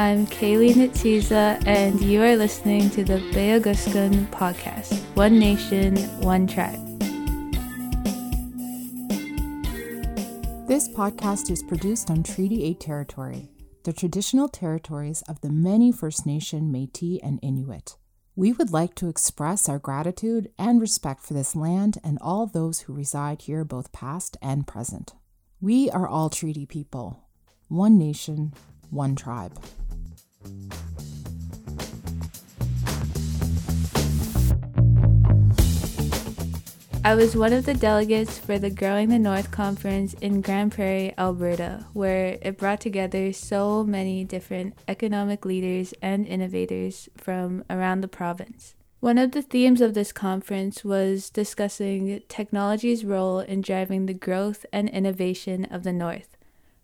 I'm Kaylee Nitsiza, and you are listening to the Peyakoskan podcast One Nation, One Tribe. This podcast is produced on Treaty 8 territory, the traditional territories of the many First Nation, Metis, and Inuit. We would like to express our gratitude and respect for this land and all those who reside here, both past and present. We are all treaty people, one nation, one tribe. I was one of the delegates for the Growing the North conference in Grande Prairie, Alberta, where it brought together so many different economic leaders and innovators from around the province. One of the themes of this conference was discussing technology's role in driving the growth and innovation of the North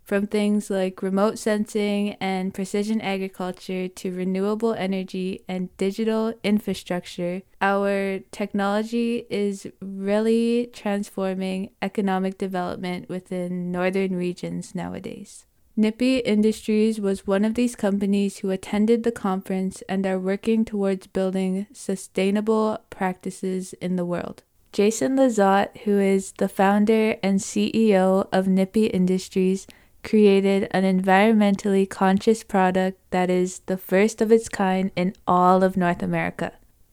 from things like remote sensing and precision agriculture to renewable energy and digital infrastructure, our technology is really transforming economic development within northern regions nowadays. Nipiy Industries was one of these companies who attended the conference and are working towards building sustainable practices in the world. Jason Lizotte, who is the founder and CEO of Nipiy Industries, created an environmentally conscious product that is the first of its kind in all of North America.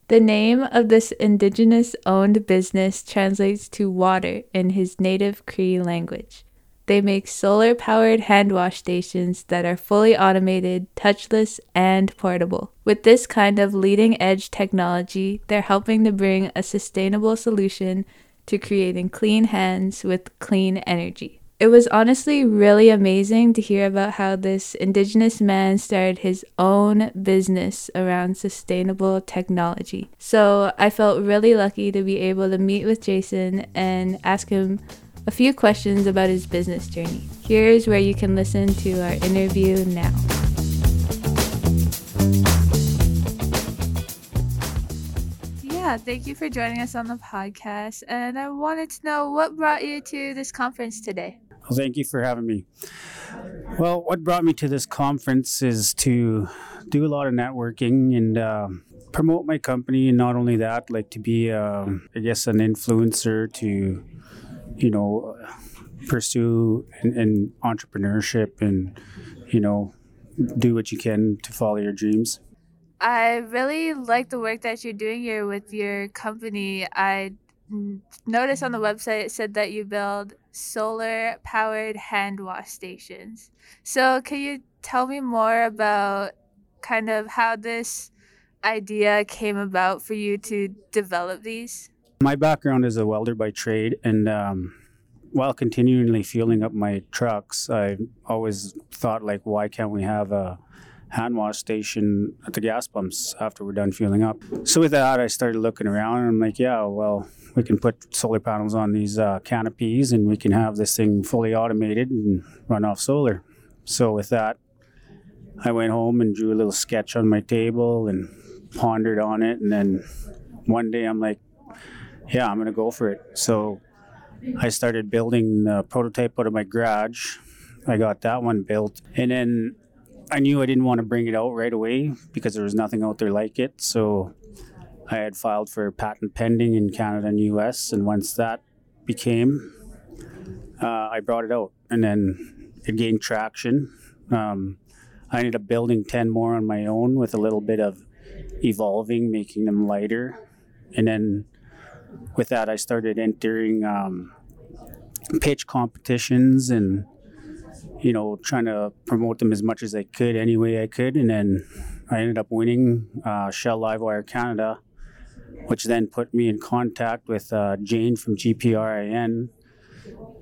The name of this indigenous owned business translates to water in his native Cree language. They make solar powered hand wash stations that are fully automated, touchless, and portable. With this kind of leading edge technology, they're helping to bring a sustainable solution to creating clean hands with clean energy. It was honestly really amazing to hear about how this indigenous man started his own business around sustainable technology. So I felt really lucky to be able to meet with Jason and ask him a few questions about his business journey. Here's where you can listen to our interview now. Yeah, thank you for joining us on the podcast. And I wanted to know what brought you to this conference today. Well, thank you for having me. Well, what brought me to this conference is to do a lot of networking and uh, promote my company, and not only that, like to be, uh, I guess, an influencer to, you know, pursue an, entrepreneurship and, you know, do what you can to follow your dreams. I really like the work that you're doing here with your company. I noticed on the website it said that you build solar powered hand wash stations. So, can you tell me more about kind of how this idea came about for you to develop these? My background is a welder by trade, and um, while continually fueling up my trucks, I always thought, like, why can't we have a hand wash station at the gas pumps after we're done fueling up. So with that, I started looking around and I'm like, yeah, well, we can put solar panels on these uh, canopies and we can have this thing fully automated and run off solar. So with that, I went home and drew a little sketch on my table and pondered on it. And then one day I'm like, yeah, I'm going to go for it. So I started building the prototype out of my garage. I got that one built. And then I knew I didn't want to bring it out right away because there was nothing out there like it. So I had filed for patent pending in Canada and US. And once that became, uh, I brought it out. And then it gained traction. Um, I ended up building 10 more on my own with a little bit of evolving, making them lighter. And then with that, I started entering um, pitch competitions and you know, trying to promote them as much as I could any way I could. And then I ended up winning uh, Shell Livewire Canada, which then put me in contact with uh, Jane from GPRIN.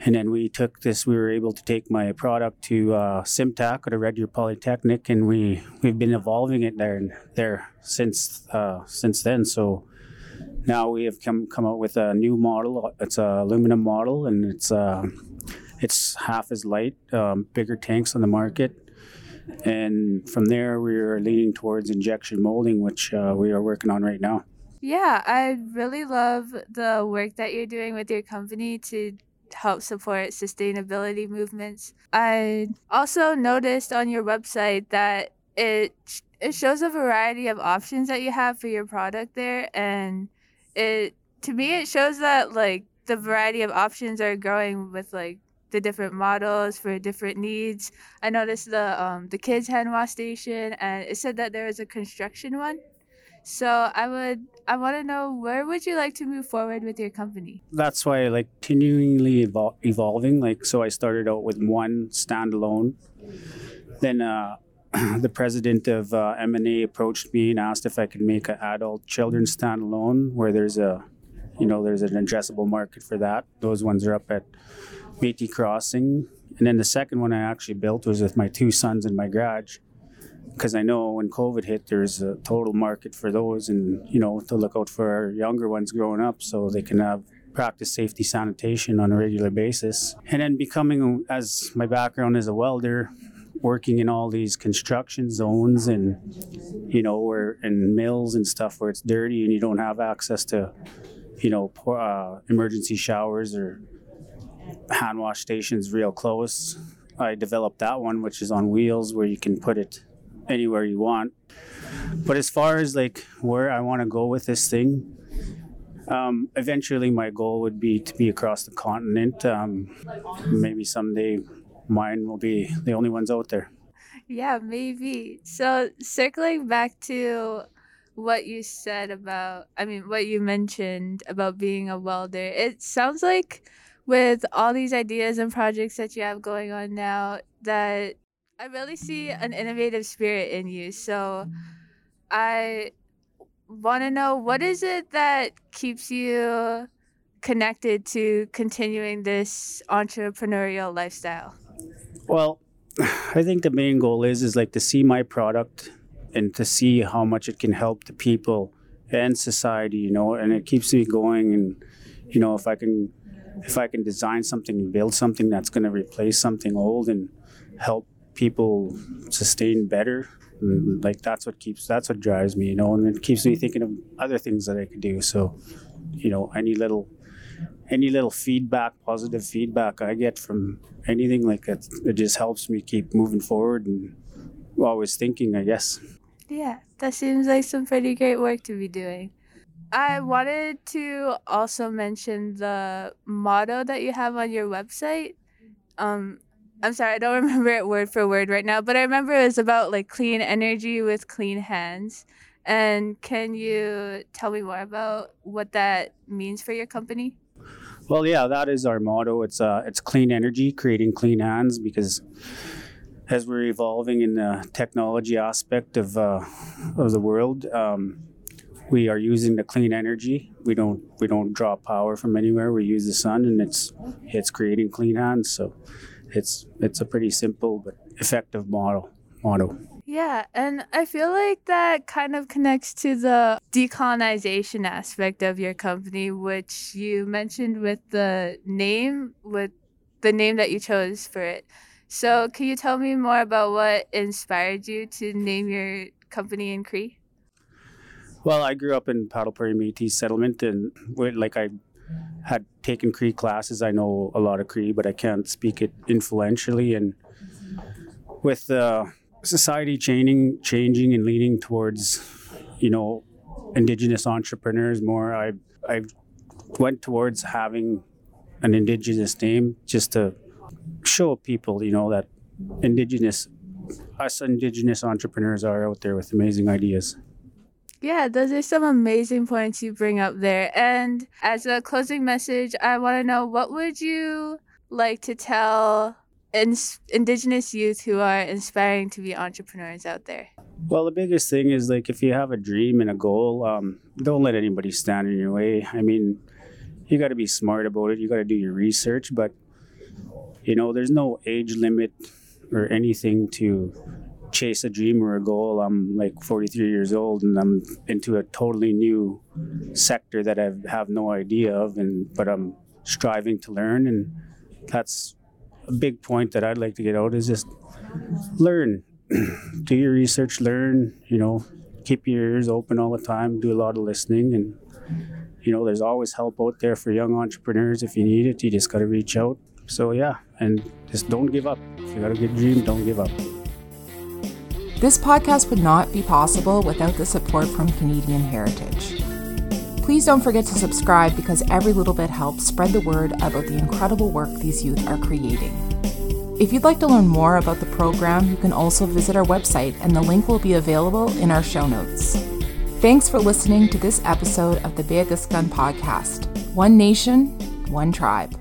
And then we took this, we were able to take my product to uh, CIMTAC at a Red Deer Polytechnic, and we, we've been evolving it there and there since uh, since then. So now we have come come out with a new model. It's a aluminum model, and it's uh, it's half as light, um, bigger tanks on the market. And from there, we are leaning towards injection molding, which uh, we are working on right now. Yeah, I really love the work that you're doing with your company to help support sustainability movements. I also noticed on your website that it it shows a variety of options that you have for your product there and it to me it shows that like the variety of options are growing with like the different models for different needs. I noticed the um, the kids hand wash station, and it said that there was a construction one. So I would I want to know where would you like to move forward with your company? That's why I like continually evol- evolving. Like so, I started out with one standalone. Then uh, the president of uh, MNA approached me and asked if I could make an adult children's standalone where there's a you know there's an addressable market for that. Those ones are up at Métis Crossing. And then the second one I actually built was with my two sons in my garage because I know when COVID hit, there's a total market for those, and you know to look out for our younger ones growing up so they can have practice safety sanitation on a regular basis. And then becoming, as my background as a welder, working in all these construction zones and you know where in mills and stuff where it's dirty and you don't have access to you know uh, emergency showers or hand wash stations real close. I developed that one, which is on wheels, where you can put it anywhere you want. But as far as like where I want to go with this thing, um, eventually my goal would be to be across the continent. Um, maybe someday mine will be the only ones out there. Yeah, maybe. So circling back to what you said about, I mean, what you mentioned about being a welder, it sounds like with all these ideas and projects that you have going on now that I really see an innovative spirit in you. So I want to know what is it that keeps you connected to continuing this entrepreneurial lifestyle? Well, I think the main goal is is like to see my product and to see how much it can help the people and society, you know, and it keeps me going and you know, if I can if I can design something and build something that's going to replace something old and help people sustain better, mm, like that's what keeps that's what drives me, you know, and it keeps me thinking of other things that I could do. So, you know, any little any little feedback, positive feedback I get from anything like that, it just helps me keep moving forward and always thinking, I guess. Yeah, that seems like some pretty great work to be doing. I wanted to also mention the motto that you have on your website. Um, I'm sorry, I don't remember it word for word right now, but I remember it was about like clean energy with clean hands. And can you tell me more about what that means for your company? Well, yeah, that is our motto. It's uh, it's clean energy, creating clean hands, because as we're evolving in the technology aspect of uh, of the world, um, we are using the clean energy. We don't we don't draw power from anywhere. We use the sun, and it's it's creating clean hands. So it's it's a pretty simple but effective model motto. Yeah, and I feel like that kind of connects to the decolonization aspect of your company, which you mentioned with the name, with the name that you chose for it. So, can you tell me more about what inspired you to name your company in Cree? Well, I grew up in Paddle Prairie Métis settlement, and like I had taken Cree classes. I know a lot of Cree, but I can't speak it influentially. And with uh, society changing, changing and leaning towards, you know, Indigenous entrepreneurs more, I I went towards having an Indigenous name just to show people, you know, that Indigenous us Indigenous entrepreneurs are out there with amazing ideas. Yeah, those are some amazing points you bring up there. And as a closing message, I want to know what would you like to tell ins- Indigenous youth who are inspiring to be entrepreneurs out there? Well, the biggest thing is like if you have a dream and a goal, um, don't let anybody stand in your way. I mean, you got to be smart about it. You got to do your research, but you know, there's no age limit or anything to chase a dream or a goal. I'm like 43 years old and I'm into a totally new sector that I have no idea of, and but I'm striving to learn, and that's a big point that I'd like to get out is just learn, do your research, learn. You know, keep your ears open all the time, do a lot of listening, and you know, there's always help out there for young entrepreneurs. If you need it, you just got to reach out. So yeah, and just don't give up. If you got a good dream, don't give up. This podcast would not be possible without the support from Canadian Heritage. Please don't forget to subscribe because every little bit helps spread the word about the incredible work these youth are creating. If you'd like to learn more about the program, you can also visit our website, and the link will be available in our show notes. Thanks for listening to this episode of the Peyakoskan podcast One Nation, One Tribe.